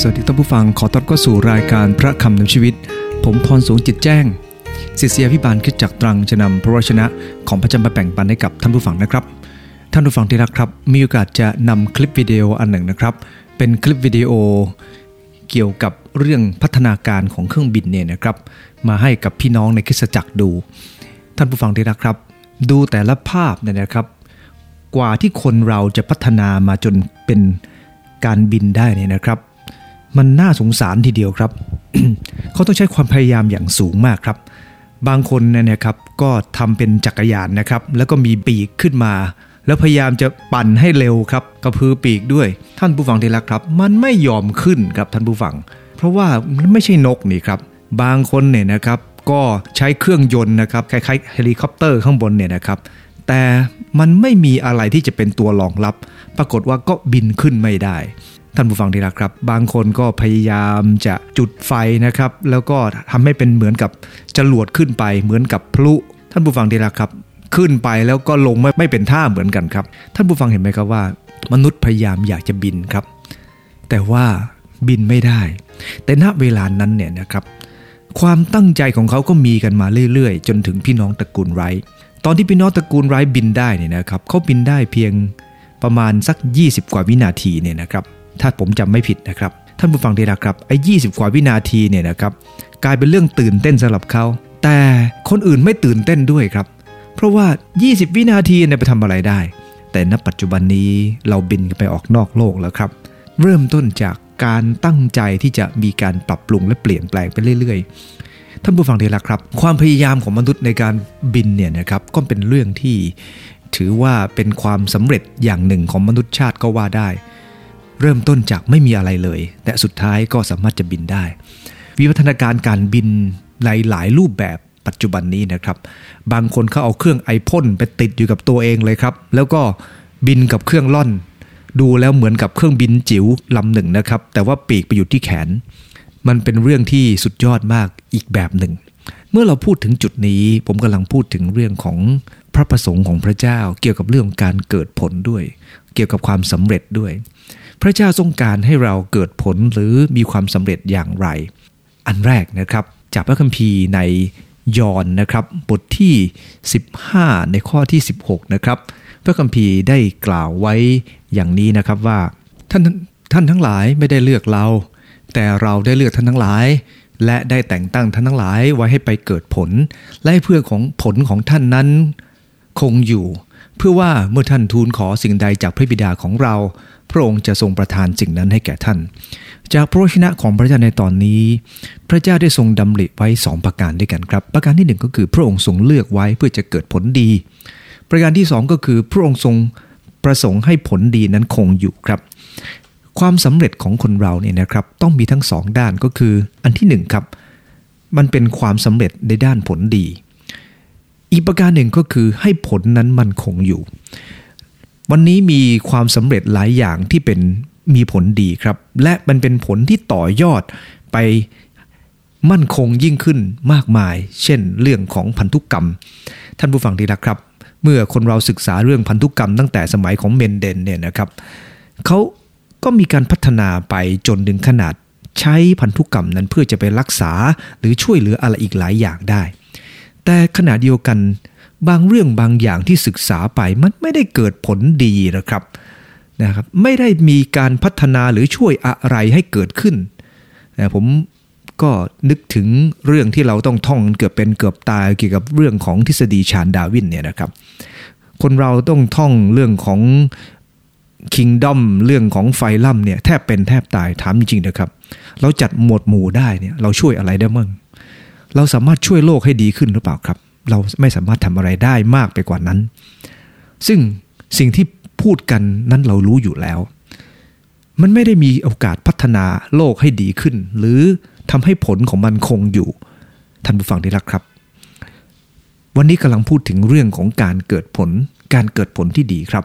สวัสดีท่านผู้ฟังขอต้อนรับเข้าสู่รายการพระคำนำชีวิต ผมพรสูงจิตแจ้งศิษยาพิบาลคิดจากตรังจะนำพระวจนะของพระจำมาแบ่งปันให้กับท่านผู้ฟังนะครับ ท่านผู้ฟังที่รักครับ มีโอกาสจะนำคลิปวิดีโออันหนึ่งนะครับ เป็นคลิปวิดีโอเกี่ยวกับเรื่องพัฒนาการของเครื่องบินเนี่ยนะครับมาให้กับพี่น้องในคริสตจักรดู ท่านผู้ฟังที่รักครับ ดูแต่ละภาพเนี่ยนะครับ กว่าที่คนเราจะพัฒนามาจนเป็นการบินได้เนี่ยนะครับ มันน่าสงสารทีเดียวครับ เขาต้องใช้ความพยายามอย่างสูงมากครับ บางคนเนี่ยนะครับก็ทำเป็นจักรยานนะครับ แล้วก็มีปีกขึ้นมา แล้วพยายามจะปั่นให้เร็วครับกระพือปีกด้วย ท่านผู้ฟังที่รักครับ มันไม่ยอมขึ้นครับท่านผู้ฟัง เพราะว่ามันไม่ใช่นกนี่ครับ บางคนเนี่ยนะครับก็ใช้เครื่องยนต์นะครับคล้ายๆเฮลิคอปเตอร์ข้างบนเนี่ยนะครับแต่มันไม่มีอะไรที่จะเป็นตัวรองรับ ปรากฏว่าก็บินขึ้นไม่ได้ ท่านผู้ฟังที่รักครับ บางคนก็พยายามจะจุดไฟนะครับ แล้วก็ทำให้เป็นเหมือนกับจรวดขึ้นไป เหมือนกับพลุ ท่านผู้ฟังที่รักครับ ขึ้นไปแล้วก็ลงไม่ไม่เป็นท่าเหมือนกันครับ ท่านผู้ฟังเห็นไหมครับว่า มนุษย์พยายามอยากจะบินครับ แต่ว่าบินไม่ได้ แต่ณเวลานั้นเนี่ยนะครับ ความตั้งใจของเขาก็มีกันมาเรื่อยๆ จนถึงพี่น้องตระกูลไรตอนที่พี่น้องตระกูลไรบินได้เนี่ยนะครับเขาบินได้เพียงประมาณสัก 20 กว่าวินาทีเนี่ยนะครับ ถ้าผมจำไม่ผิดนะครับ ท่านผู้ฟังที่รักครับไอ้ยีกว่าวินาทีเนี่ยนะครับกลายเป็นเรื่องตื่นเต้นสำหรับเขา แต่คนอื่นไม่ตื่นเต้นด้วยครับ เพราะว่า 20 วินาทีเนี่ยไปทำอะไรได้ แต่ณปัจจุบันนี้เราบินไปออกนอกโลกแล้วครับ เริ่มต้นจากการตั้งใจที่จะมีการปรับปรุงและเปลี่ยนแปลงไปเรื่อยๆ ท่านผู้ฟังที่รักครับ ความพยายามของมนุษย์ในการบินเนี่ยนะครับก็เป็นเรื่องที่ถือว่าเป็นความสำเร็จอย่างหนึ่งของมนุษยชาติก็ว่าได้ เริ่มต้นจากไม่มีอะไรเลยแต่สุดท้ายก็สามารถจะบินได้ วิวัฒนาการการบินหลายหลายรูปแบบปัจจุบันนี้นะครับ บางคนเขาเอาเครื่องไอพ่นไปติดอยู่กับตัวเองเลยครับ แล้วก็บินกับเครื่องล่อน ดูแล้วเหมือนกับเครื่องบินจิ๋วลำหนึ่งนะครับ แต่ว่าปีกไปอยู่ที่แขน มันเป็นเรื่องที่สุดยอดมากอีกแบบหนึ่ง เมื่อเราพูดถึงจุดนี้ ผมกำลังพูดถึงเรื่องของพระประสงค์ของพระเจ้า เกี่ยวกับเรื่องการเกิดผลด้วย เกี่ยวกับความสำเร็จด้วย พระเจ้าทรงการให้เราเกิดผลหรือมีความสำเร็จอย่างไร อันแรกนะครับจากพระคัมภีร์ในยอห์นนะครับบทที่ 15 ในข้อที่ 16นะครับพระคัมภีร์ได้กล่าวไว้อย่างนี้นะครับว่าท่านท่านทั้งหลายไม่ได้เลือกเรา แต่เราได้เลือกท่านทั้งหลาย และได้แต่งตั้งท่านทั้งหลายไว้ให้ไปเกิดผล และให้เพื่อของผลของท่านนั้น คงอยู่ เพื่อว่าเมื่อท่านทูลขอสิ่งใดจากพระบิดาของเรา พระองค์จะทรงประทานสิ่งนั้นให้แก่ท่าน จากพระวจนะของพระเจ้าในตอนนี้ พระเจ้าได้ทรงดำริไว้สองประการด้วยกันครับ ประการที่หนึ่งก็คือพระองค์ทรงเลือกไว้เพื่อจะเกิดผลดี ประการที่สองก็คือพระองค์ทรงประสงค์ให้ผลดีนั้นคงอยู่ครับ ความสำเร็จของคนเราเนี่ยนะครับ ต้องมีทั้งสองด้านก็คือ อันที่หนึ่งครับ มันเป็นความสำเร็จในด้านผลดี อีกประการหนึ่งก็คือให้ผลนั้นมันคงอยู่ วันนี้มีความสำเร็จหลายอย่างที่เป็นมีผลดีครับ และมันเป็นผลที่ต่อยอดไปมั่นคงยิ่งขึ้นมากมาย เช่น เรื่องของพันธุกรรม ท่านผู้ฟังที่รักครับ เมื่อคนเราศึกษาเรื่องพันธุกรรมตั้งแต่สมัยของเมนเดนเนี่ยนะครับเขาก็มีการพัฒนาไปจนถึงขนาดใช้พันธุกรรมนั้นเพื่อจะไปรักษาหรือช่วยเหลืออะไรอีกหลายอย่างได้ แต่ขณะเดียวกัน บางเรื่องบางอย่างที่ศึกษาไปมันไม่ได้เกิดผลดีนะครับนะครับไม่ได้มีการพัฒนาหรือช่วยอะไรให้เกิดขึ้นนะผมก็นึกถึงเรื่องที่เราต้องท่องเกือบเป็นเกือบตายเกี่ยวกับเรื่องของทฤษฎีชานดาวินเนี่ยนะครับ คนเราต้องท่องเรื่องของคิงดอมเรื่องของไฟลัมเนี่ยแทบเป็นแทบตายถามจริงๆนะครับ เราจัดหมวดหมู่ได้เนี่ยเราช่วยอะไรได้มั่ง เราสามารถช่วยโลกให้ดีขึ้นหรือเปล่าครับ เราไม่สามารถทำอะไรได้มากไปกว่านั้น ซึ่งสิ่งที่พูดกันนั้นเรารู้อยู่แล้ว มันไม่ได้มีโอกาสพัฒนาโลกให้ดีขึ้น หรือทำให้ผลของมันคงอยู่ ท่านผู้ฟังที่รักครับ วันนี้กำลังพูดถึงเรื่องของการเกิดผล การเกิดผลที่ดีครับ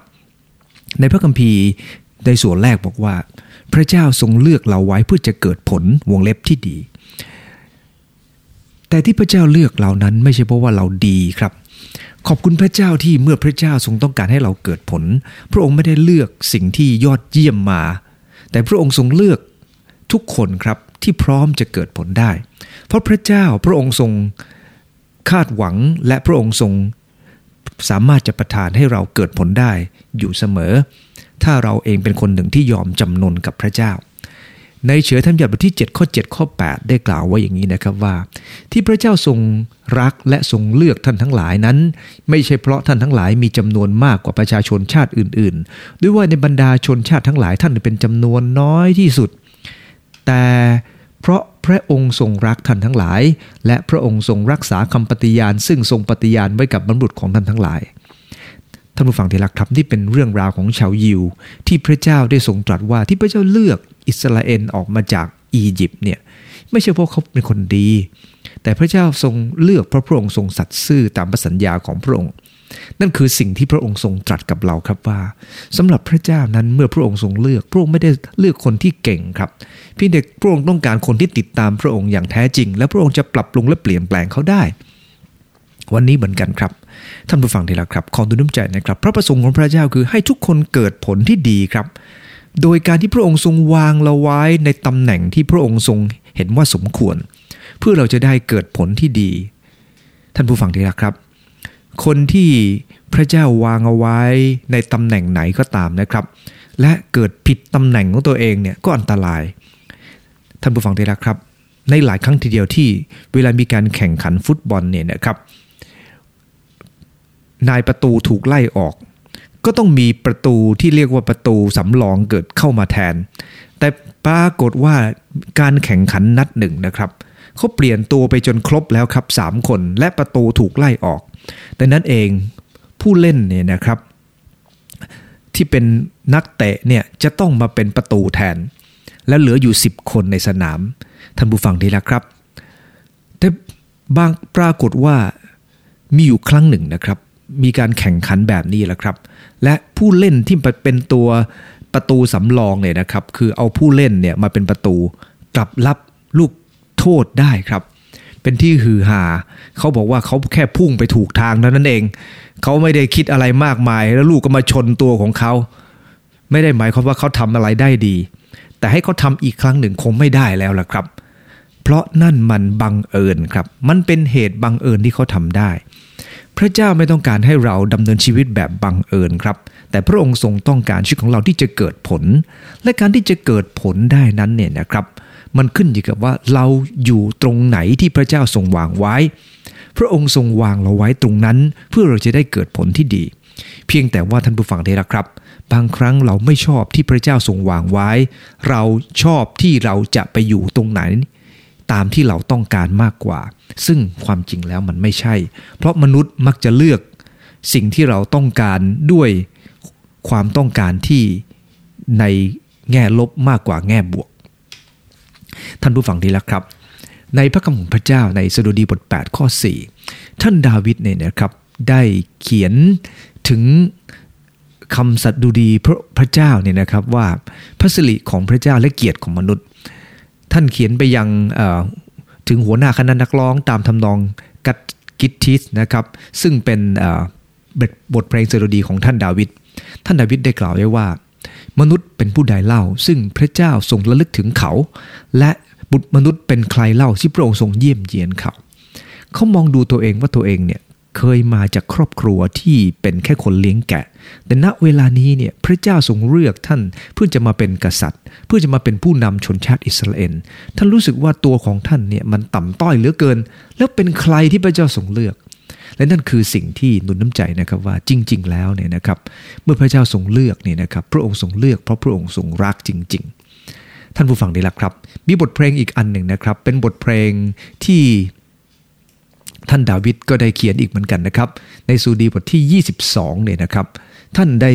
ในพระคัมภีร์ในส่วนแรกบอกว่า พระเจ้าทรงเลือกเราไว้เพื่อจะเกิดผลวงเล็บที่ดี แต่ที่พระเจ้าเลือกเรานั้นไม่ใช่เพราะว่าเราดีครับ ขอบคุณพระเจ้าที่เมื่อพระเจ้าทรงต้องการให้เราเกิดผล พระองค์ไม่ได้เลือกสิ่งที่ยอดเยี่ยมมา แต่พระองค์ทรงเลือกทุกคนครับที่พร้อมจะเกิดผลได้ เพราะพระเจ้าพระองค์ทรงคาดหวังและพระองค์ทรงสามารถจะประทานให้เราเกิดผลได้อยู่เสมอ ถ้าเราเองเป็นคนหนึ่งที่ยอมจำนนกับพระเจ้า ในเฉยธรรมยัติบทที่ 7 ข้อ 7 ข้อ 8 ได้กล่าวไว้อย่างนี้นะครับว่า ที่พระเจ้าทรงรักและทรงเลือกท่านทั้งหลายนั้น ไม่ใช่เพราะท่านทั้งหลายมีจำนวนมากกว่าประชาชนชาติอื่น ๆ ด้วยว่าในบรรดาชนชาติทั้งหลายท่านเป็นจำนวนน้อยที่สุด แต่เพราะพระองค์ทรงรักท่านทั้งหลาย และพระองค์ทรงรักษาคำปฏิญาณ ซึ่งทรงปฏิญาณไว้กับบรรบุตของท่านทั้งหลาย ท่านผู้ฟังที่รักครับนี่เป็นเรื่องราวของชาวยิว ที่พระเจ้าได้ทรงตรัสว่าที่พระเจ้าเลือกอิสราเอลออกมาจากอียิปต์เนี่ยไม่ใช่เพราะเขาเป็นคนดี แต่พระเจ้าทรงเลือกเพราะพระองค์ทรงสัตย์ซื่อตามพระสัญญาของพระองค์ นั่นคือสิ่งที่พระองค์ทรงตรัสกับเราครับว่าสำหรับพระเจ้านั้นเมื่อพระองค์ทรงเลือก พระองค์ไม่ได้เลือกคนที่เก่งครับพียงแต่พระองค์ต้องการคนที่ติดตามพระองค์อย่างแท้จริง และพระองค์จะปรับปรุงและเปลี่ยนแปลงเขาได้ วันนี้เหมือนกันครับ ท่านผู้ฟังที่รักครับขอดูน้ำใจนะครับ พระประสงค์ของพระเจ้าคือให้ทุกคนเกิดผลที่ดีครับ โดยการที่พระองค์ทรงวางเราไว้ในตำแหน่งที่พระองค์ทรงเห็นว่าสมควร เพื่อเราจะได้เกิดผลที่ดี ท่านผู้ฟังที่รักครับ คนที่พระเจ้าวางเอาไว้ในตำแหน่งไหนก็ตามนะครับ และเกิดผิดตำแหน่งของตัวเองเนี่ยก็อันตราย ท่านผู้ฟังที่รักครับ ในหลายครั้งทีเดียวที่เวลามีการแข่งขันฟุตบอลเนี่ยนะครับ นายประตูถูกไล่ออก ก็ต้องมีประตูที่เรียกว่าประตูสำรองเกิดเข้ามาแทน แต่ปรากฏว่าการแข่งขันนัดหนึ่งนะครับเขาเปลี่ยนตัวไปจนครบแล้วครับ3คนและประตูถูกไล่ออกดังนั้นเองผู้เล่นเนี่ยนะครับ ที่เป็นนักเตะเนี่ยจะต้องมาเป็นประตูแทน แล้วเหลืออยู่ 10 คนในสนาม ท่านผู้ฟังดีล้วครับ แต่บางปรากฏว่ามีอยู่ครั้งหนึ่งนะครับ มีการแข่งขันแบบนี้แหละครับ และผู้เล่นที่เป็นตัวประตูสำรองเนี่ยนะครับ คือเอาผู้เล่นเนี่ยมาเป็นประตูกลับรับลูกโทษได้ครับ เป็นที่ฮือฮาเขาบอกว่าเขาแค่พุ่งไปถูกทางเท่านั้นเอง เขาไม่ได้คิดอะไรมากมาย แล้วลูกก็มาชนตัวของเขา ไม่ได้หมายความว่าเขาทำอะไรได้ดี แต่ให้เขาทำอีกครั้งหนึ่งคงไม่ได้แล้วล่ะครับ เพราะนั่นมันบังเอิญครับ มันเป็นเหตุบังเอิญที่เขาทำได้ พระเจ้าไม่ต้องการให้เราดำเนินชีวิตแบบบังเอิญครับ แต่พระองค์ทรงต้องการชีวิตของเราที่จะเกิดผล และการที่จะเกิดผลได้นั้นเนี่ยนะครับ มันขึ้นอยู่กับว่าเราอยู่ตรงไหนที่พระเจ้าทรงวางไว้ พระองค์ทรงวางเราไว้ตรงนั้น เพื่อเราจะได้เกิดผลที่ดี เพียงแต่ว่าท่านผู้ฟังได้ละครับ บางครั้งเราไม่ชอบที่พระเจ้าทรงวางไว้ เราชอบที่เราจะไปอยู่ตรงไหน ตามที่เราต้องการมากกว่า ซึ่งความจริงแล้วมันไม่ใช่ เพราะมนุษย์มักจะเลือกสิ่งที่เราต้องการด้วยความต้องการที่ในแง่ลบมากกว่าแง่บวก ท่านผู้ฟังดีแล้วครับ ในพระคำของพระเจ้าในสดุดีบท 8 ข้อ 4 ท่านดาวิดเนี่ยนะครับได้เขียนถึงคำสัตดุดีพระพระเจ้าเนี่ยนะครับว่าพระสิริของพระเจ้าและเกียรติของมนุษย์ ท่านเขียนไปยังถึงหัวหน้าคณะนักร้องตามทำนองกัตกิตทิสนะครับ ซึ่งเป็นบทเพลงสดุดีของท่านดาวิดท่านดาวิดได้กล่าวไว้ว่า มนุษย์เป็นผู้ใดเล่า ซึ่งพระเจ้าทรงระลึกถึงเขา และบุตรมนุษย์เป็นใครเล่าที่พระองค์ทรงเยี่ยมเยียนเขา เขามองดูตัวเองว่าตัวเองเนี่ย เคยมาจากครอบครัวที่เป็นแค่คนเลี้ยงแกะ แต่ณเวลานี้เนี่ยพระเจ้าทรงเลือกท่านเพื่อจะมาเป็นกษัตริย์ เพื่อจะมาเป็นผู้นำชนชาติอิสราเอล ท่านรู้สึกว่าตัวของท่านเนี่ยมันต่ำต้อยเหลือเกิน แล้วเป็นใครที่พระเจ้าทรงเลือก และนั่นคือสิ่งที่หนุนน้ำใจนะครับว่าจริง ๆ แล้วเนี่ยนะครับ เมื่อพระเจ้าทรงเลือกเนี่ยนะครับ พระองค์ทรงเลือกเพราะพระองค์ทรงรักจริง ๆ ท่านผู้ฟังด้ละครับ มีบทเพลงอีกอันหนึ่งนะครับ เป็นบทเพลงที่ ท่านดาวิดก็ได้เขียนอีกเหมือนกันนะครับ ในสูดีบทที่ 22เนี่ยนะครับ ท่านได้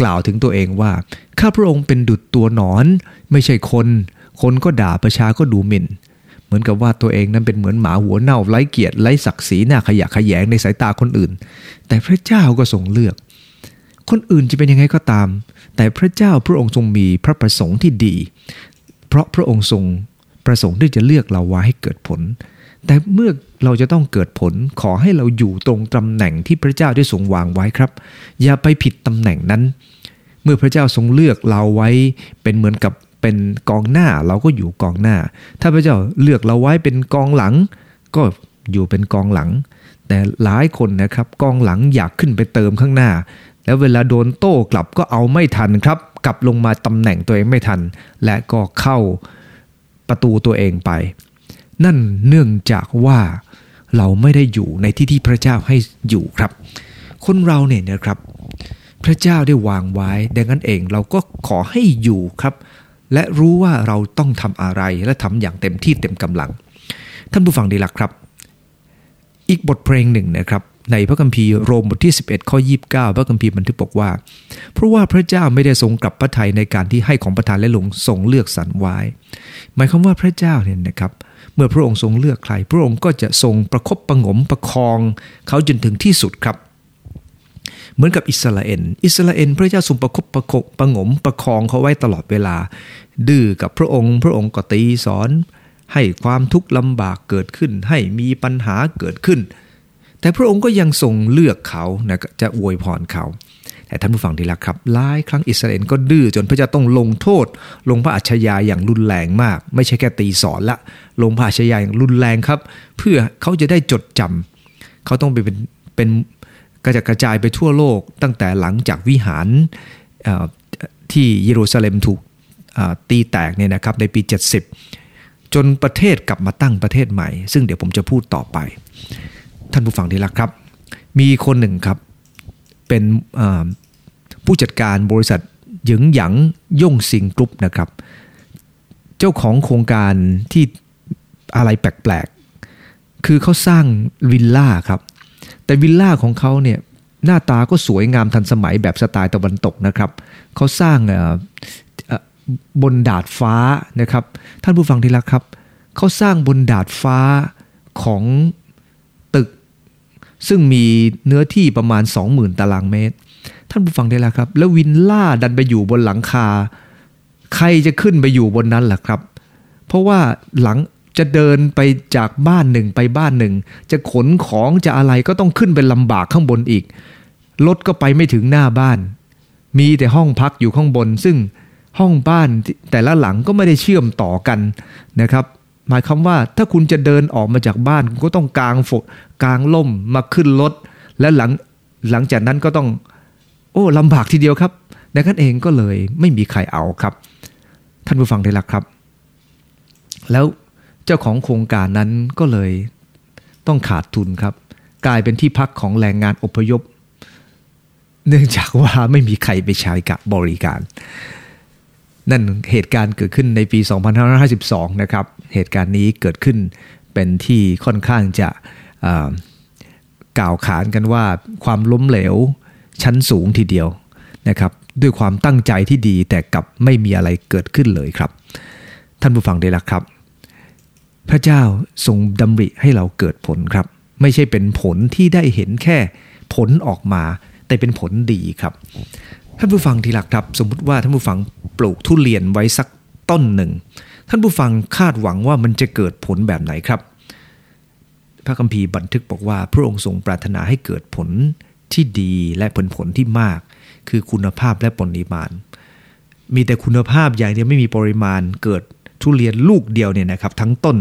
กล่าวถึงตัวเองว่า ข้าพระองค์เป็นดุจตัวหนอน ไม่ใช่คน คนก็ด่าประชาก็ดูหมิ่น เหมือนกับว่าตัวเองนั้นเป็นเหมือนหมาหัวเน่าไร้เกียรติไร้ศักดิ์ศรีหน้าขยะขยงในสายตาคนอื่น แต่พระเจ้าก็ทรงเลือก คนอื่นจะเป็นยังไงก็ตาม แต่พระเจ้าพระองค์ทรงมีพระประสงค์ที่ดี เพราะพระองค์ทรงประสงค์ที่จะเลือกเราไว้ให้เกิดผล แต่เมื่อเราจะต้องเกิดผลขอให้เราอยู่ตรงตำแหน่งที่พระเจ้าได้ทรงวางไว้ครับ อย่าไปผิดตำแหน่งนั้น เมื่อพระเจ้าทรงเลือกเราไว้เป็นเหมือนกับเป็นกองหน้าเราก็อยู่กองหน้า ถ้าพระเจ้าเลือกเราไว้เป็นกองหลัง ก็อยู่เป็นกองหลัง แต่หลายคนนะครับกองหลังอยากขึ้นไปเติมข้างหน้า แล้วเวลาโดนโต้กลับก็เอาไม่ทันครับ กลับลงมาตำแหน่งตัวเองไม่ทัน และก็เข้าประตูตัวเองไป นั่นเนื่องจากว่าเราไม่ได้อยู่ในที่ที่พระเจ้าให้อยู่ครับ คนเราเนี่ยนะครับ พระเจ้าได้วางไว้ ดังนั้นเองเราก็ขอให้อยู่ครับ และรู้ว่าเราต้องทำอะไรและทำอย่างเต็มที่เต็มกำลัง ท่านผู้ฟังดีลักครับ อีกบทเพลงหนึ่งนะครับในพระคัมภีร์โรมบทที่ 11 ข้อ 29 พระคัมภีร์บันทึกบอกว่า เพราะว่าพระเจ้าไม่ได้ทรงกลับพระทัยในการที่ให้ของประทานและลงทรงเลือกสรรไว้ หมายความว่าพระเจ้าเนี่ยนะครับ เมื่อพระองค์ทรงเลือกใคร พระองค์ก็จะทรงประคบประงมประคอง เขาจนถึงที่สุดครับ เหมือนกับอิสราเอลอิสราเอลพระเจ้าทรงประคบประคบประงมประคองเขาไว้ตลอดเวลา ดื้อกับพระองค์ พระองค์ก็ตีสอน ให้ความทุกข์ลำบากเกิดขึ้น ให้มีปัญหาเกิดขึ้น แต่พระองค์ก็ยังทรงเลือกเขานะจะอวยพรเขา แต่ท่านผู้ฟังที่รักครับหลายครั้งอิสราเอลก็ดื้อจนพระเจ้าต้องลงโทษ ลงพระอัจฉริยะอย่างรุนแรงมาก ไม่ใช่แค่ตีสอนละ ลงพระอัจฉริยะอย่างรุนแรงครับ เพื่อเขาจะได้จดจำเขาต้องไปเป็นเป็นกระจกระจายไปทั่วโลก ตั้งแต่หลังจากวิหารที่เยรูซาเล็มถูกตีแตกเนี่ยนะครับในปี 70 จนประเทศกลับมาตั้งประเทศใหม่ ซึ่งเดี๋ยวผมจะพูดต่อไป ท่านผู้ฟังที่รักครับ มีคนหนึ่งครับเป็น ผู้จัดการบริษัทหยึงหยางย่งซิงกรุ๊ปนะครับ เจ้าของโครงการที่อะไรแปลกๆ คือเขาสร้างวิลล่าครับ แต่วิลล่าของเขาเนี่ยหน้าตาก็สวยงามทันสมัยแบบสไตล์ตะวันตกนะครับ เขาสร้างบนดาดฟ้านะครับ ท่านผู้ฟังที่รักครับ เขาสร้างบนดาดฟ้าของตึก ซึ่งมีเนื้อที่ประมาณ 20,000 ตารางเมตร ท่านผู้ฟังได้แล้วครับ แล้ววินล่าดันไปอยู่บนหลังคา ใครจะขึ้นไปอยู่บนนั้นล่ะครับ เพราะว่าหลังจะเดินไปจากบ้านหนึ่งไปบ้านหนึ่ง จะขนของจะอะไรก็ต้องขึ้นไปลำบากข้างบนอีก รถก็ไปไม่ถึงหน้าบ้าน มีแต่ห้องพักอยู่ข้างบน ซึ่งห้องบ้านแต่ละหลังก็ไม่ได้เชื่อมต่อกันนะครับ หมายความว่าถ้าคุณจะเดินออกมาจากบ้านคุณก็ต้องกางฝนกางล่มมาขึ้นรถและหลังหลังจากนั้นก็ต้อง โอ้ลำบากทีเดียวครับดังนั้นเองก็เลยไม่มีใครเอาครับ ท่านผู้ฟังได้ละครับ แล้วเจ้าของโครงการนั้นก็เลยต้องขาดทุนครับ กลายเป็นที่พักของแรงงานอพยพ เนื่องจากว่าไม่มีใครไปใช้กับบริการ นั่นเหตุการณ์เกิดขึ้นในปี 2552 นะครับ เหตุการณ์นี้เกิดขึ้นเป็นที่ค่อนข้างจะกล่าวขานกันว่าความล้มเหลว ชั้นสูงทีเดียวนะครับด้วยความตั้งใจที่ดีแต่กลับไม่มีอะไรเกิดขึ้นเลยครับ ท่านผู้ฟังได้ละครับ พระเจ้าทรงดำริให้เราเกิดผลครับ ไม่ใช่เป็นผลที่ได้เห็นแค่ผลออกมา แต่เป็นผลดีครับ ท่านผู้ฟังที่รักครับ สมมุติว่าท่านผู้ฟังปลูกทุเรียนไว้สักต้นหนึ่ง ท่านผู้ฟังคาดหวังว่ามันจะเกิดผลแบบไหนครับ พระคัมภีร์บันทึกบอกว่าพระองค์ทรงปรารถนาให้เกิดผล ที่ดีและผลผลที่มาก คือคุณภาพและปริมาณ มีแต่คุณภาพอย่างเดียวไม่มีปริมาณเกิดทุเรียนลูกเดียวเนี่ยนะครับทั้งต้น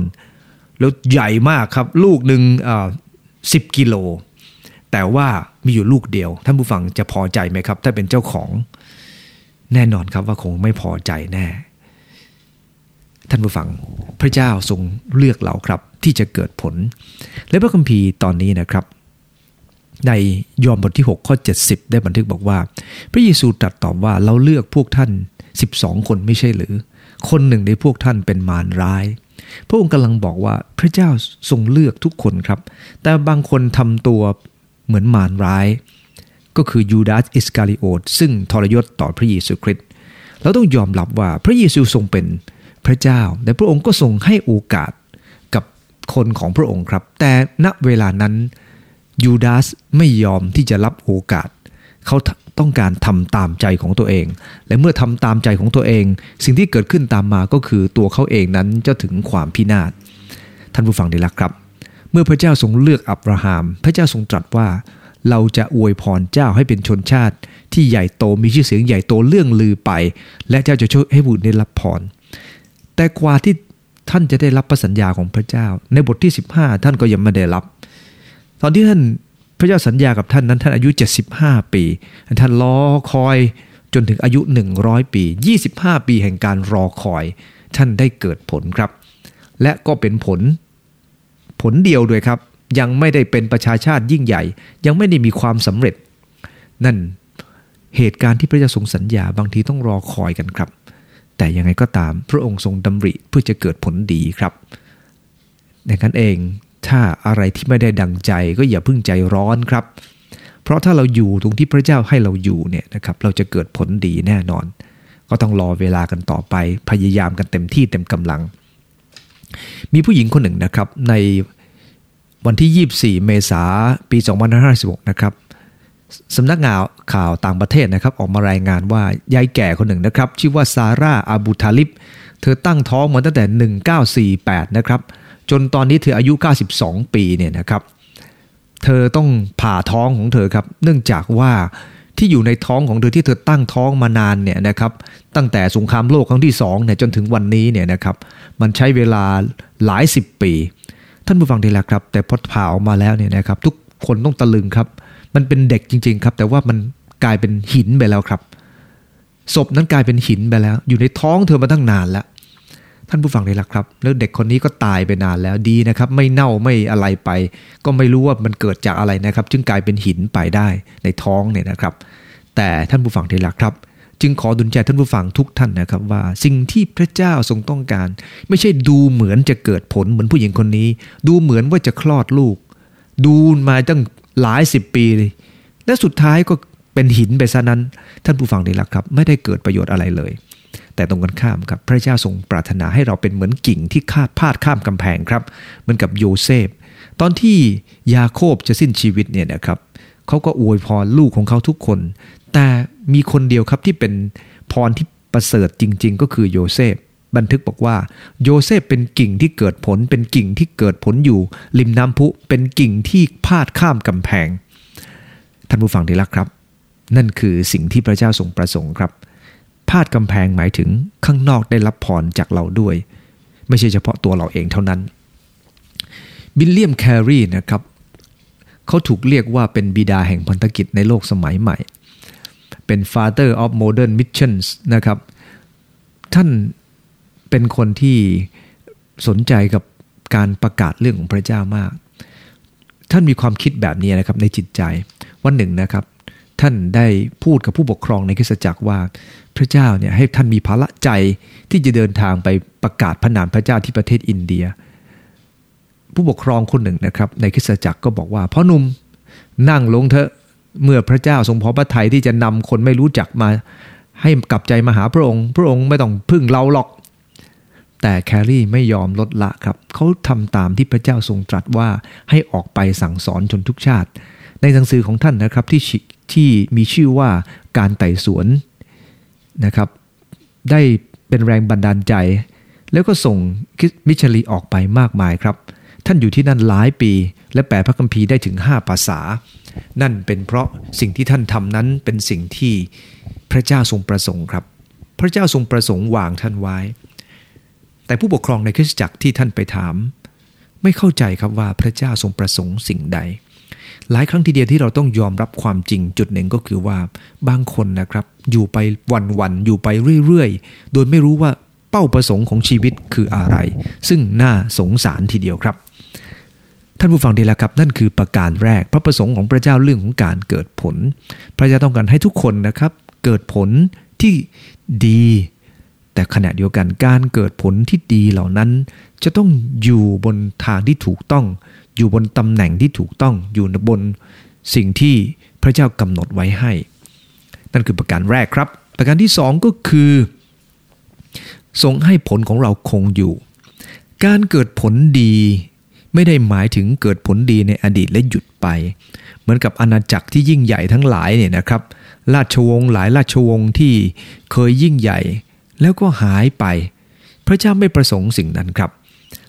แล้วใหญ่มากครับลูกหนึ่งสิบกิโล แต่ว่ามีอยู่ลูกเดียว ท่านผู้ฟังจะพอใจไหมครับ ถ้าเป็นเจ้าของ แน่นอนครับว่าคงไม่พอใจแน่ ท่านผู้ฟังพระเจ้าทรงเลือกเราครับที่จะเกิดผล และพระคัมภีร์ตอนนี้นะครับ ในยอห์นบทที่ 6 ข้อ 70 ได้บันทึกบอกว่า พระเยซูตรัสตอบว่าเราเลือกพวกท่าน 12 คนไม่ใช่หรือ คนหนึ่งในพวกท่านเป็นมารร้าย พระองค์กำลังบอกว่าพระเจ้าทรงเลือกทุกคนครับ แต่บางคนทำตัวเหมือนมารร้าย ก็คือยูดาสอิสกาลิโอตซึ่งทรยศต่อพระเยซูคริสต์เราต้องยอมรับว่าพระเยซูทรงเป็นพระเจ้าแต่พระองค์ก็ทรงให้โอกาสกับคนของพระองค์ครับ แต่ณเวลานั้น ยูดาสไม่ยอมที่จะรับโอกาส เขาต้องการทำตามใจของตัวเอง และเมื่อทำตามใจของตัวเอง สิ่งที่เกิดขึ้นตามมาก็คือตัวเขาเองนั้นจะถึงความพินาศท่านผู้ฟังดีละครับ เมื่อพระเจ้าทรงเลือกอับราฮัมพระเจ้าทรงตรัสว่า เราจะอวยพรเจ้าให้เป็นชนชาติ ที่ใหญ่โตมีชื่อเสียงใหญ่โตเรื่องลือไป และเจ้าจะช่วยให้บุตรได้รับพรแต่กว่าที่ท่านจะได้รับพระสัญญาของพระเจ้า ในบทที่ 15 ท่านก็ยังไม่ได้รับ ตอนที่ท่านพระเจ้าสัญญากับท่านนั้นท่านอายุ 75 ปี ท่านรอคอยจนถึงอายุ 100 ปี 25 ปีแห่งการรอคอย ท่านได้เกิดผลครับ และก็เป็นผล ผลเดียวด้วยครับ ยังไม่ได้เป็นประชาชาติยิ่งใหญ่ ยังไม่ได้มีความสำเร็จ นั่นเหตุการณ์ที่พระเจ้าทรงสัญญาบางทีต้องรอคอยกันครับ แต่ยังไงก็ตามพระองค์ทรงดำริเพื่อจะเกิดผลดีครับดังนั้นเอง ถ้าอะไรที่ไม่ได้ดังใจก็อย่าพึ่งใจร้อนครับ เพราะถ้าเราอยู่ตรงที่พระเจ้าให้เราอยู่เนี่ยนะครับเราจะเกิดผลดีแน่นอน ก็ต้องรอเวลากันต่อไป พยายามกันเต็มที่เต็มกำลัง มีผู้หญิงคนหนึ่งนะครับในวันที่ 24 เมษายนปี 2556 นะครับสำนักงานข่าวต่างประเทศนะครับออกมารายงานว่ายายแก่คนหนึ่งนะครับ ชื่อว่าซาร่าอาบูทาลิบ เธอตั้งท้องมาตั้งแต่ 1948 นะครับ จนตอนนี้เธออายุ 92 ปีเนี่ยนะครับเธอต้องผ่าท้องของเธอครับ เนื่องจากว่าที่อยู่ในท้องของเธอที่เธอตั้งท้องมานานเนี่ยนะครับตั้งแต่สงครามโลกครั้งที่2เนี่ยจนถึงวันนี้เนี่ยนะครับมันใช้เวลาหลายสิบปี ท่านผู้ฟังดีล้วครับ แต่พอผ่าออกมาแล้วเนี่ยนะครับทุกคนต้องตะลึงครับ มันเป็นเด็กจริง ๆ ครับ แต่ว่ามันกลายเป็นหินไปแล้วครับศพนั้นกลายเป็นหินไปแล้ว อยู่ในท้องเธอมาตั้งนานแล้ว ท่านผู้ฟังเลยล่ะครับ แล้วเด็กคนนี้ก็ตายไปนานแล้วดีนะครับ ไม่เน่าไม่อะไรไป ก็ไม่รู้ว่ามันเกิดจากอะไรนะครับ จึงกลายเป็นหินไปได้ในท้องเนี่ยนะครับ แต่ท่านผู้ฟังเลยล่ะครับ จึงขอดุลใจท่านผู้ฟังทุกท่านนะครับ ว่าสิ่งที่พระเจ้าทรงต้องการ ไม่ใช่ดูเหมือนจะเกิดผลเหมือนผู้หญิงคนนี้ ดูเหมือนว่าจะคลอดลูก ดูมาตั้งหลายสิบปีเลยและสุดท้ายก็เป็นหินไปซะนั้น ท่านผู้ฟังเลยล่ะครับ ไม่ได้เกิดประโยชน์อะไรเลย แต่ตรงกันข้ามครับพระเจ้าทรงปรารถนาให้เราเป็นเหมือนกิ่งที่คาดพาดข้ามกำแพงครับเหมือนกับโยเซฟ ตอนที่ยาโคบจะสิ้นชีวิตเนี่ยนะครับเขาก็อวยพรลูกของเขาทุกคน แต่มีคนเดียวครับที่เป็นพรที่ประเสริฐจริง ๆ ก็คือโยเซฟบันทึกบอกว่าโยเซฟเป็นกิ่งที่เกิดผล เป็นกิ่งที่เกิดผลอยู่ ริมน้ำพุเป็นกิ่งที่พาดข้ามกำแพง ท่านผู้ฟังที่รักครับ นั่นคือสิ่งที่พระเจ้าทรงประสงค์ครับ พาดกำแพงหมายถึงข้างนอกได้รับพรจากเราด้วย ไม่ใช่เฉพาะตัวเราเองเท่านั้น บิลเลียมแครีนะครับเขาถูกเรียกว่าเป็นบิดาแห่งพันธกิจในโลกสมัยใหม่ เป็น father of modern missions นะครับ ท่านเป็นคนที่สนใจกับการประกาศเรื่องของพระเจ้ามาก ท่านมีความคิดแบบนี้นะครับในจิตใจวันหนึ่งนะครับ ท่านได้พูดกับผู้ปกครองในคริสตจักรว่า พระเจ้าเนี่ยให้ท่านมีภาระใจที่จะเดินทางไปประกาศพระนามพระเจ้าที่ประเทศอินเดีย ผู้ปกครองคนหนึ่งนะครับ ในคริสตจักรก็บอกว่าพ่อหนุ่มนั่งลงเถอะเมื่อพระเจ้าทรงพอพระทัยที่จะนำคนไม่รู้จักมา ให้กลับใจมาหาพระองค์ พระองค์ไม่ต้องพึ่งเราหรอก แต่แครี่ไม่ยอมลดละครับ เขาทำตามที่พระเจ้าทรงตรัสว่าให้ออกไปสั่งสอนชนทุกชาติ ในหนังสือของท่านนะครับที่ ที่มีชื่อว่าการไต่สวนนะครับ ได้เป็นแรงบันดาลใจ แล้วก็ส่งมิชลีออกไปมากมายครับ ท่านอยู่ที่นั่นหลายปี และแปลพระคัมภีร์ได้ถึง 5 ภาษา นั่นเป็นเพราะสิ่งที่ท่านทำนั้นเป็นสิ่งที่พระเจ้าทรงประสงค์ครับ พระเจ้าทรงประสงค์วางท่านไว้ แต่ผู้ปกครองในคริสตจักรที่ท่านไปถาม ไม่เข้าใจครับว่าพระเจ้าทรงประสงค์สิ่งใด หลายครั้งทีเดียวที่เราต้องยอมรับความจริงจุดหนึ่งก็คือว่าบางคนนะครับ อยู่ไปวันๆอยู่ไปเรื่อยๆ โดยไม่รู้ว่าเป้าประสงค์ของชีวิตคืออะไร ซึ่งน่าสงสารทีเดียวครับ ท่านผู้ฟังดีแล้วครับ นั่นคือประการแรก พระประสงค์ของพระเจ้าเรื่องของการเกิดผล พระเจ้าต้องการให้ทุกคนนะครับ เกิดผลที่ดี แต่ขณะเดียวกันการเกิดผลที่ดีเหล่านั้น จะต้องอยู่บนทางที่ถูกต้อง อยู่บนตำแหน่งที่ถูกต้องอยู่บนสิ่งที่พระเจ้ากำหนดไว้ให้ นั่นคือประการแรกครับ ประการที่สองก็คือทรงให้ผลของเราคงอยู่ การเกิดผลดีไม่ได้หมายถึงเกิดผลดีในอดีตและหยุดไป เหมือนกับอาณาจักรที่ยิ่งใหญ่ทั้งหลายเนี่ยนะครับ ราชวงศ์หลายราชวงศ์ที่เคยยิ่งใหญ่ แล้วก็หายไป พระเจ้าไม่ประสงค์สิ่งนั้นครับ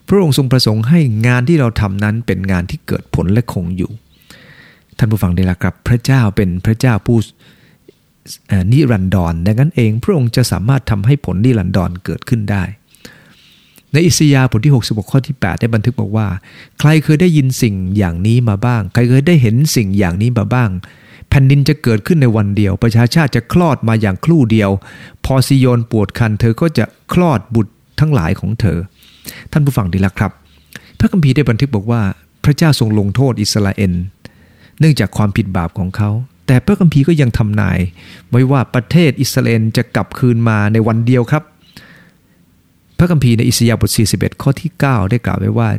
พระองค์ทรงประสงค์ให้งานที่เราทำนั้นเป็นงานที่เกิดผลและคงอยู่ ท่านผู้ฟังได้ละครับพระเจ้าเป็นพระเจ้าผู้นิรันดรดังนั้นเองพระองค์จะสามารถทำให้ผลนิรันดรเกิดขึ้นได้ ในอิสยาห์บทที่66ข้อที่ 8 ได้บันทึกบอกว่า ใครเคยได้ยินสิ่งอย่างนี้มาบ้าง ใครเคยได้เห็นสิ่งอย่างนี้มาบ้างแผ่นดินจะเกิดขึ้นในวันเดียว ประชาชาติจะคลอดมาอย่างครู่เดียว พอซิโยนปวดคัน เธอก็จะคลอดบุตรทั้งหลายของเธอ ท่านผู้ฟังดีละครับ พระคัมภีร์ได้บันทึกบอกว่า พระเจ้าทรงลงโทษอิสราเอลเนื่องจากความผิดบาปของเขา แต่พระคัมภีร์ก็ยังทำนาย ไว้ว่าประเทศอิสราเอลจะกลับคืนมาในวันเดียวครับ พระคัมภีร์ในอิสยาห์บท 41 ข้อที่ 9 ได้กล่าวไว้ว่า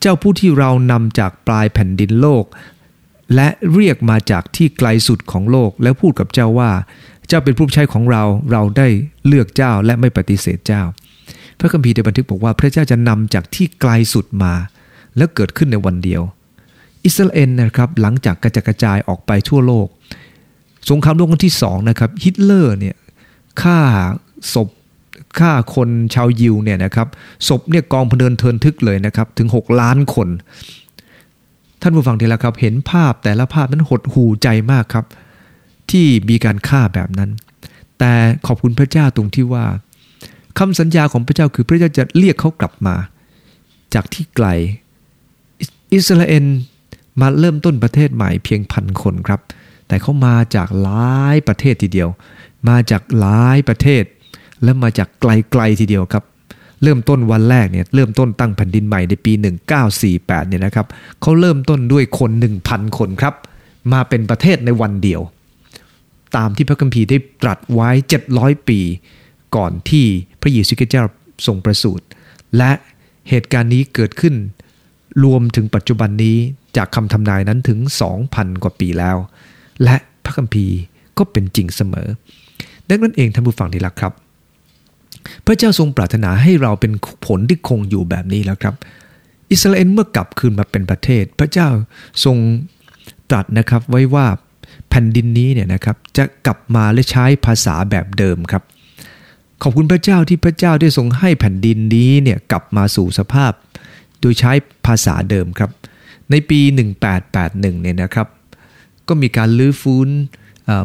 เจ้าผู้ที่เรานำจากปลายแผ่นดินโลก และเรียกมาจากที่ไกลสุดของโลก แล้วพูดกับเจ้าว่า เจ้าเป็นผู้ใช้ของเราเราได้เลือกเจ้าและไม่ปฏิเสธเจ้า พระคัมภีร์ได้บันทึกบอกว่าพระเจ้าจะนำจากที่ไกลสุดมา แล้วเกิดขึ้นในวันเดียว อิสราเอลนะครับหลังจากกระจกระจายออกไปทั่วโลก สงครามโลกครั้งที่สองนะครับฮิตเลอร์เนี่ยฆ่าศพฆ่าคนชาวยิวเนี่ยนะครับศพเนี่ยกองพเดินเทินทึกเลยนะครับถึง 6 ล้านคน ท่านผู้ฟังทีละครับ เห็นภาพแต่ละภาพนั้นหดหูใจมากครับ ที่มีการฆ่าแบบนั้น แต่ขอบคุณพระเจ้าตรงที่ว่า คำสัญญาของพระเจ้าคือพระเจ้าจะเรียกเขากลับมา จากที่ไกล อิสราเอลมาเริ่มต้นประเทศใหม่เพียงพันคนครับ แต่เขามาจากหลายประเทศทีเดียว มาจากหลายประเทศ และมาจากไกลๆทีเดียวครับ เริ่มต้นวันแรกเนี่ยเริ่มต้นตั้งแผ่นดินใหม่ในปี 1948เนี่ยนะครับเขาเริ่มต้นด้วยคน 1,000 คนครับ มาเป็นประเทศในวันเดียว ตามที่พระคัมภีร์ได้ตรัสไว้ 700 ปี ก่อนที่พระเยซูคริสต์เจ้าทรงประสูติและเหตุการณ์นี้เกิดขึ้น รวมถึงปัจจุบันนี้จากคำทำนายนั้นถึง 2,000 กว่าปีแล้ว และพระคัมภีร์ก็เป็นจริงเสมอ ดังนั้นเองท่านผู้ฟังที่รักครับ พระเจ้าทรงปรารถนาให้เราเป็นผลที่คงอยู่แบบนี้แล้วครับ อิสราเอลเมื่อกลับคืนมาเป็นประเทศ พระเจ้าทรงตรัสนะครับไว้ว่าแผ่นดินนี้เนี่ยนะครับจะกลับมาและใช้ภาษาแบบเดิมครับ ขอบคุณพระเจ้าที่พระเจ้าได้ทรงให้แผ่นดินนี้เนี่ยกลับมาสู่สภาพ โดยใช้ภาษาเดิมครับ ในปี 1881เนี่ยนะครับ ก็มีการลื้อฟื้น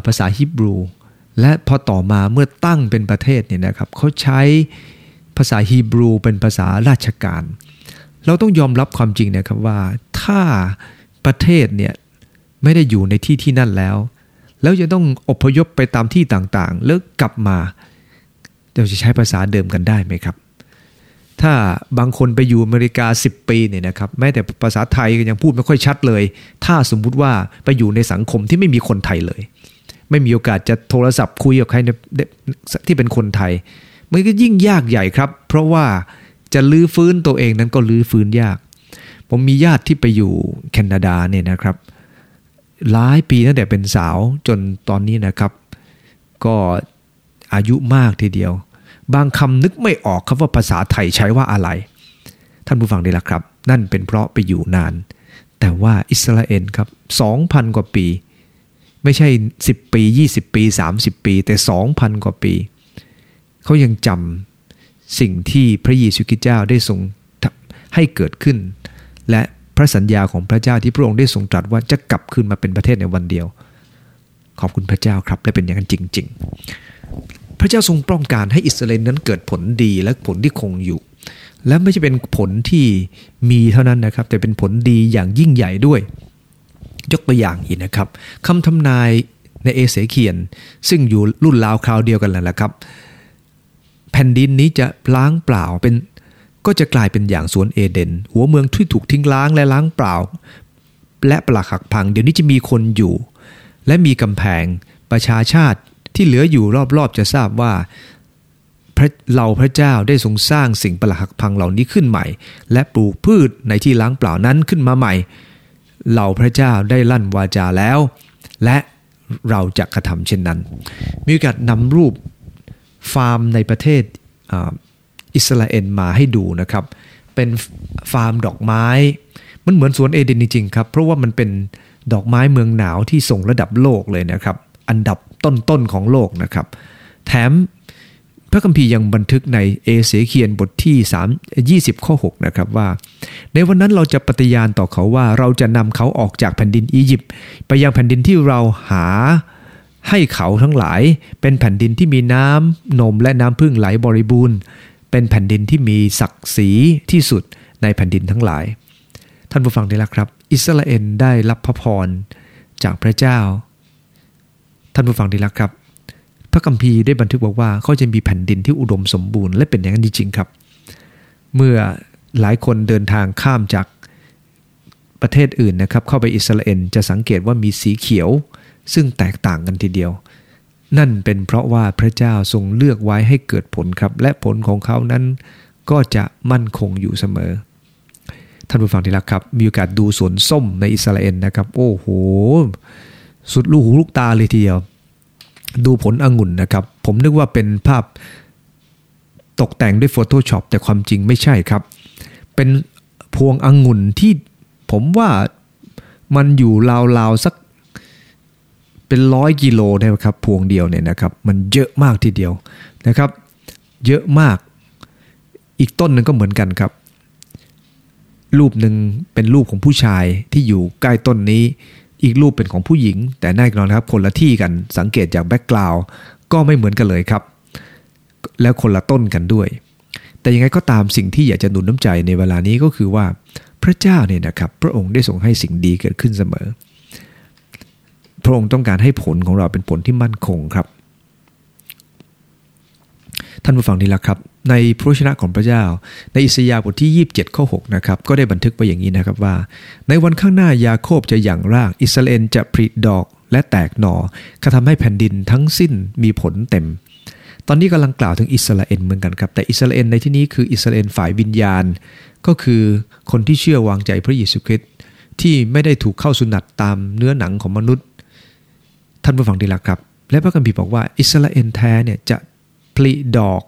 ภาษาฮิบรู และพอต่อมาเมื่อตั้งเป็นประเทศเนี่ยนะครับเขาใช้ภาษาฮีบรูเป็นภาษาราชการ เราต้องยอมรับความจริงนะครับว่าถ้าประเทศเนี่ยไม่ได้อยู่ในที่ที่นั่นแล้ว แล้วจะต้องอพยพไปตามที่ต่างๆ แล้วกลับมา เราจะใช้ภาษาเดิมกันได้ไหมครับ ถ้าบางคนไปอยู่อเมริกา 10 ปีเนี่ยนะครับแม้แต่ภาษาไทยก็ยังพูดไม่ค่อยชัดเลย ถ้าสมมุติว่าไปอยู่ในสังคมที่ไม่มีคนไทยเลย ไม่มีโอกาสจะโทรศัพท์คุยกับใครที่เป็นคนไทยมันก็ยิ่งยากใหญ่ครับ เพราะว่าจะลื้อฟื้นตัวเองนั้นก็ลื้อฟื้นยาก ผมมีญาติที่ไปอยู่แคนาดาเนี่ยนะครับหลายปีตั้งแต่เป็นสาวจนตอนนี้นะครับ ก็อายุมากทีเดียว บางคำนึกไม่ออกครับว่าภาษาไทยใช้ว่าอะไร ท่านผู้ฟังได้ละครับ นั่นเป็นเพราะไปอยู่นาน แต่ว่าอิสราเอลครับ2,000 กว่าปี ไม่ใช่ 10 ปี 20 ปี 30 ปี แต่ 2,000 กว่าปี เขายังจำสิ่งที่พระเยซูคริสต์เจ้าได้ทรงให้เกิดขึ้น และพระสัญญาของพระเจ้าที่พระองค์ได้ทรงตรัสว่าจะกลับคืนมาเป็นประเทศในวันเดียว ขอบคุณพระเจ้าครับและเป็นอย่างนั้นจริง ๆ พระเจ้าทรงป้องการให้อิสราเอลนั้นเกิดผลดีและผลที่คงอยู่ และไม่ใช่เป็นผลที่มีเท่านั้นนะครับ แต่เป็นผลดีอย่างยิ่งใหญ่ด้วย ยกตัวอย่างอีกนะครับคำทำนายในเอเสเคียน ซึ่งอยู่รุ่นราวคราวเดียวกันแหละครับ แผ่นดินนี้จะล้างเปล่าเป็นก็จะกลายเป็นอย่างสวนเอเดน หัวเมืองที่ถูกทิ้งล้างและล้างเปล่า และปลักหักพัง เดี๋ยวนี้จะมีคนอยู่ และมีกำแพงประชาชาติ ที่เหลืออยู่รอบๆจะทราบว่าเราพระเจ้าได้ทรงสร้างสิ่งประหลาดพังเหล่านี้ขึ้นใหม่ และปลูกพืชในที่ล้างเปล่านั้นขึ้นมาใหม่ เราพระเจ้าได้ลั่นวาจาแล้ว และเราจะกระทำเช่นนั้น มีโอกาสนำรูปฟาร์มในประเทศอิสราเอลมาให้ดูนะครับ เป็นฟาร์มดอกไม้ มันเหมือนสวนเอเดนจริงๆครับ เพราะว่ามันเป็นดอกไม้เมืองหนาวที่ส่งระดับโลกเลยนะครับ อันดับ ต้นๆของโลกนะครับ แถมพระคัมภีร์ยังบันทึกในเอเสเคียนบทที่3 20 ข้อ 6 นะครับว่า ในวันนั้นเราจะปฏิญาณต่อเขาว่าเราจะนำเขาออกจากแผ่นดินอียิปต์ไปยังแผ่นดินที่เราหาให้เขาทั้งหลายเป็นแผ่นดินที่มีน้ำนมและน้ำพึ่งไหลบริบูรณ์ เป็นแผ่นดินที่มีศักดิ์ศรีที่สุดในแผ่นดินทั้งหลาย ท่านผู้ฟังที่รักครับ อิสราเอลได้รับพระพรจากพระเจ้า ท่านผู้ฟังที่รักครับ พระคัมภีร์ได้บันทึกบอกว่าเขาจะมีแผ่นดินที่อุดมสมบูรณ์และเป็นอย่างนั้นจริงๆครับ เมื่อหลายคนเดินทางข้ามจากประเทศอื่นนะครับ เข้าไปอิสราเอลจะสังเกตว่ามีสีเขียว ซึ่งแตกต่างกันทีเดียว นั่นเป็นเพราะว่าพระเจ้าทรงเลือกไว้ให้เกิดผลครับ และผลของเขานั้นก็จะมั่นคงอยู่เสมอ ท่านผู้ฟังที่รักครับ มีโอกาสดูสวนส้มในอิสราเอลนะครับ โอ้โห สุดลูกหูลูกตาเลยทีเดียว ดูผลองุ่นนะครับ ผมนึกว่าเป็นภาพตกแต่งด้วย Photoshop แต่ความจริงไม่ใช่ครับ เป็นพวงองุ่นที่ผมว่ามันอยู่ราวๆสักเป็นร้อยกิโลนะครับ พวงเดียวเนี่ยนะครับ มันเยอะมากทีเดียวนะครับ เยอะมาก อีกต้นหนึ่งก็เหมือนกันครับ รูปหนึ่งเป็นรูปของผู้ชายที่อยู่ใกล้ต้นนี้ อีกรูปเป็นของผู้หญิง แต่แน่นอนครับคนละที่กันสังเกตจากแบ็กกราวด์ก็ไม่เหมือนกันเลยครับ แล้วคนละต้นกันด้วย แต่ยังไงก็ตามสิ่งที่อยากจะหนุนน้ำใจในเวลานี้ก็คือว่าพระเจ้าเนี่ยนะครับพระองค์ได้ทรงให้สิ่งดีเกิดขึ้นเสมอ พระองค์ต้องการให้ผลของเราเป็นผลที่มั่นคงครับ ท่านผู้ฟังนี่ละครับ ในพระชนะของพระเจ้า ในอิสยาห์บทที่ 27 ข้อ 6 นะครับ ก็ได้บันทึกไว้อย่างนี้นะครับว่า ในวันข้างหน้ายาโคบจะหยั่งราก อิสราเอลจะผลิดอกและแตกหน่อกระทำให้แผ่นดินทั้งสิ้นมีผลเต็ม ตอนนี้กำลังกล่าวถึงอิสราเอลเหมือนกันครับ แต่อิสราเอลในที่นี้คืออิสราเอลฝ่ายวิญญาณ ก็คือคนที่เชื่อวางใจพระเยซูคริสต์ที่ไม่ได้ถูกเข้าสุนัตตามเนื้อหนังของมนุษย์ ท่านผู้ฟังดีละครับ และพระคัมภีร์บอกว่าอิสราเอลแท้เนี่ยจะผลิดอก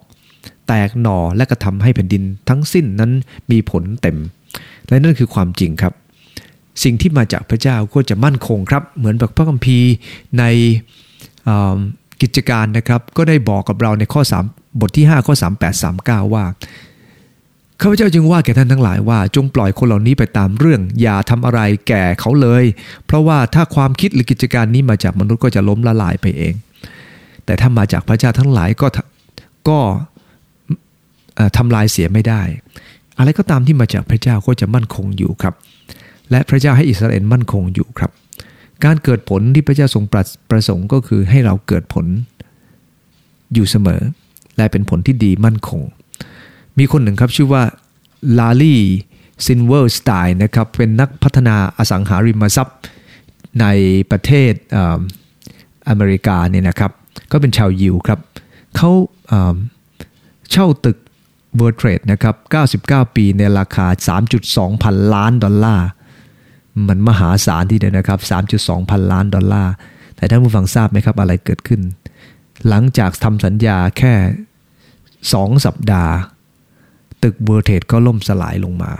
แตกหน่อและกระทำให้แผ่นดินทั้งสิ้นนั้นมีผลเต็ม และนั่นคือความจริงครับ สิ่งที่มาจากพระเจ้าก็จะมั่นคงครับ เหมือนแบบพระคัมภีร์ในกิจการนะครับ ก็ได้บอกกับเราในข้อ 3 บทที่ 5 ข้อ 38 39 ว่าข้าพเจ้าจึงว่าแก่ท่านทั้งหลายว่าจงปล่อยคนเหล่านี้ไปตามเรื่อง อย่าทำอะไรแก่เขาเลย เพราะว่าถ้าความคิดหรือกิจการนี้มาจากมนุษย์ก็จะล้มละลายไปเอง แต่ถ้ามาจากพระเจ้าทั้งหลายก็ก็ ทำลายเสียไม่ได้ อะไรก็ตามที่มาจากพระเจ้าก็จะมั่นคงอยู่ครับ และพระเจ้าให้อิสราเอลมั่นคงอยู่ครับ การเกิดผลที่พระเจ้าทรงประประสงค์ก็คือให้เราเกิดผลอยู่เสมอ และเป็นผลที่ดีมั่นคง มีคนหนึ่งครับชื่อว่า Larry Silverstein นะครับเป็นนักพัฒนาอสังหาริมทรัพย์ในประเทศอเมริกาเนี่ยนะครับ ก็เป็นชาวยิวครับเขาเช่าตึก World Trade นะครับ 99 ปีในราคา 3.2 พันล้านดอลลาร์ มันมหาศาลที่เดียวนะครับ 3.2 พันล้านดอลลาร์ แต่ท่านผู้ฟังทราบไหมครับอะไรเกิดขึ้น หลังจากทำสัญญาแค่ 2 สัปดาห์ ตึกเวอร์เทรดก็ล่มสลายลงมา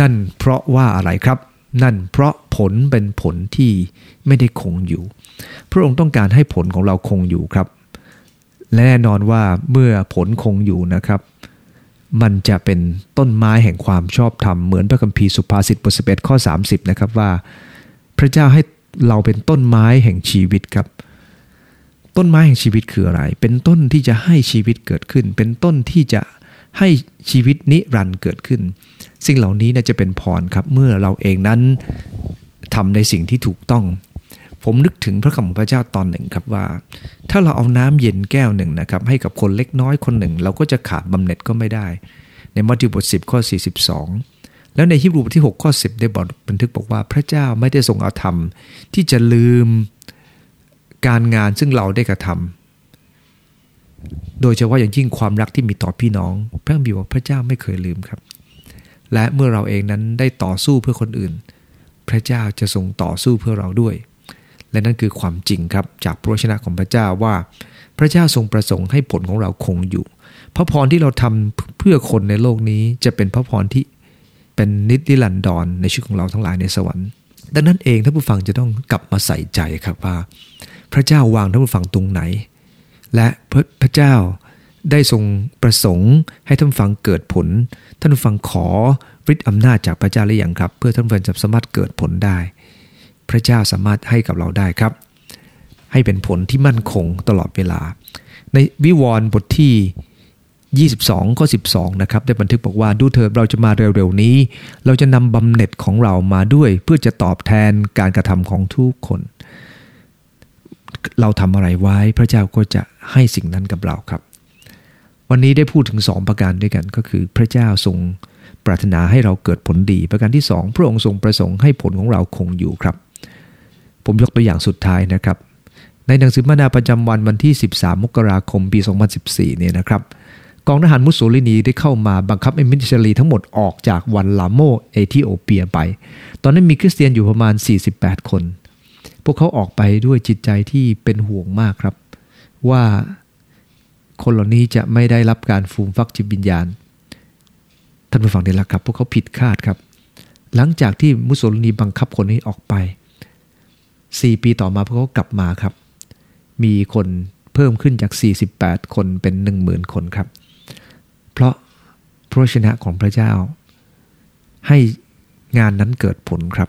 นั่นเพราะว่าอะไรครับ นั่นเพราะผลเป็นผลที่ไม่ได้คงอยู่ พระองค์ต้องการให้ผลของเราคงอยู่ครับ และแน่นอนว่าเมื่อผลคงอยู่นะครับ มันจะเป็นต้นไม้แห่งความชอบธรรมเหมือนพระคัมภีร์สุภาษิตบทสิบเอ็ดข้อ 30 นะครับว่า พระเจ้าให้เราเป็นต้นไม้แห่งชีวิตครับ ต้นไม้แห่งชีวิตคืออะไร เป็นต้นที่จะให้ชีวิตเกิดขึ้น เป็นต้นที่จะให้ชีวิตนิรันดร์เกิดขึ้น สิ่งเหล่านี้น่าจะเป็นพรครับเมื่อเราเองนั้นทำในสิ่งที่ถูกต้อง ผมนึกถึงพระคำของพระเจ้าตอนหนึ่งครับว่า ถ้าเราเอาน้ำเย็นแก้วหนึ่งนะครับให้กับคนเล็กน้อยคนหนึ่ง เราก็จะขาดบำเหน็จก็ไม่ได้ ในมัทธิวบท10ข้อ 42 แล้วในฮิบรูบทที่ 6 ข้อ 10 ได้บอกบันทึกบอกว่าพระเจ้าไม่ได้ทรงเอาธรรม ที่จะลืมการงานซึ่งเราได้กระทำโดยเฉพาะอย่างยิ่งความรักที่มีต่อพี่น้อง พระบิวพระเจ้าไม่เคยลืมครับ และเมื่อเราเองนั้นได้ต่อสู้เพื่อคนอื่น พระเจ้าจะทรงต่อสู้เพื่อเราด้วย และนั่นคือความจริงครับจากพระชนะของพระเจ้าว่า พระเจ้าทรงประสงค์ให้ผลของเราคงอยู่ พระพรที่เราทำเพื่อคนในโลกนี้จะเป็นพระพรที่เป็นนิติลันดรในชีวิตของเราทั้งหลายในสวรรค์ดังนั้นเองท่านผู้ฟังจะต้องกลับมาใส่ใจครับว่า พระเจ้าวางท่านผู้ฟังตรงไหน และพระพระเจ้าได้ทรงประสงค์ให้ท่านฟังเกิดผล ท่านฟังขอฤทธิ์อำนาจจากพระเจ้าหรือยังครับ เพื่อท่านฟังจะสามารถเกิดผลได้ พระเจ้าสามารถให้กับเราได้ครับ ให้เป็นผลที่มั่นคงตลอดเวลา ในวิวรณ์บทที่ 22ข้อ12 นะครับ ได้บันทึกบอกว่าดูเถิดเราจะมาเร็วๆนี้ เราจะนำบำเหน็จของเรามาด้วย เพื่อจะตอบแทนการกระทำของทุกคน เราทำอะไรไว้พระเจ้าก็จะให้สิ่งนั้นกับเราครับ วันนี้ได้พูดถึง2ประการด้วยกันก็คือพระเจ้าทรงปรารถนาให้เราเกิดผลดี ประการที่2พระองค์ทรงประสงค์ให้ผลของเราคงอยู่ครับ ผมยกตัวอย่างสุดท้ายนะครับ ในหนังสือมนาประจำวันวันที่ 13 มกราคมปี 2014 เนี่ยนะครับ กองทหารมุสโสลินีได้เข้ามาบังคับเอมิชลีทั้งหมดออกจากวันลาโมเอธิโอเปียไป ตอนนั้นมีคริสเตียนอยู่ประมาณ 48 คน พวกเขาออกไปด้วยจิตใจที่เป็นห่วงมากครับ ว่าคนเหล่านี้จะไม่ได้รับการฟูมฟักจิตวิญญาณ ท่านผู้ฟังได้ละครับ พวกเขาผิดคาดครับ หลังจากที่มุสโสลินีบังคับคนนี้ออกไป 4 ปีต่อมาพวกเขากลับมาครับ มีคนเพิ่มขึ้นจาก 48 คนเป็น 10,000 คนครับ เพราะพระชนะของพระเจ้า ให้งานนั้นเกิดผลครับ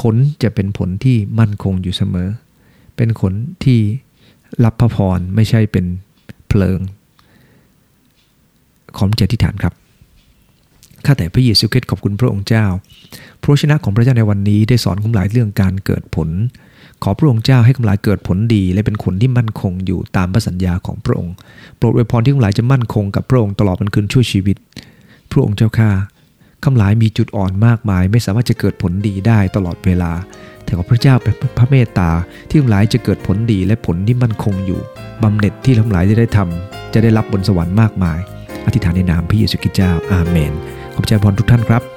ผลจะเป็นผลที่มั่นคงอยู่เสมอ เป็นผลที่รับพระพรไม่ใช่เป็นเพลิง ขอมเจติฐานครับข้าแต่พระเยซูคริสต์ขอบคุณพระองค์เจ้า พระชนะของพระเจ้าในวันนี้ได้สอนคำหลายเรื่องการเกิดผล ขอพระองค์เจ้าให้คำหลายเกิดผลดี และเป็นคนที่มั่นคงอยู่ตามพระสัญญาของพระองค์ โปรดอวยพรที่คำหลายจะมั่นคงกับพระองค์ตลอดวันคืนชั่วชีวิต พระองค์เจ้าข้าคำหลายมีจุดอ่อนมากมาย ไม่สามารถจะเกิดผลดีได้ตลอดเวลา แต่ขอพระเจ้าเป็นพระเมตตาที่คำหลายจะเกิดผลดีและผลที่มั่นคงอยู่บำเหน็จที่คำหลายจะได้ทำจะได้รับบนสวรรค์มากมาย อธิษฐานในนามพระเยซูคริสต์เจ้าอาเมนขอบใจพรทุกท่านครับ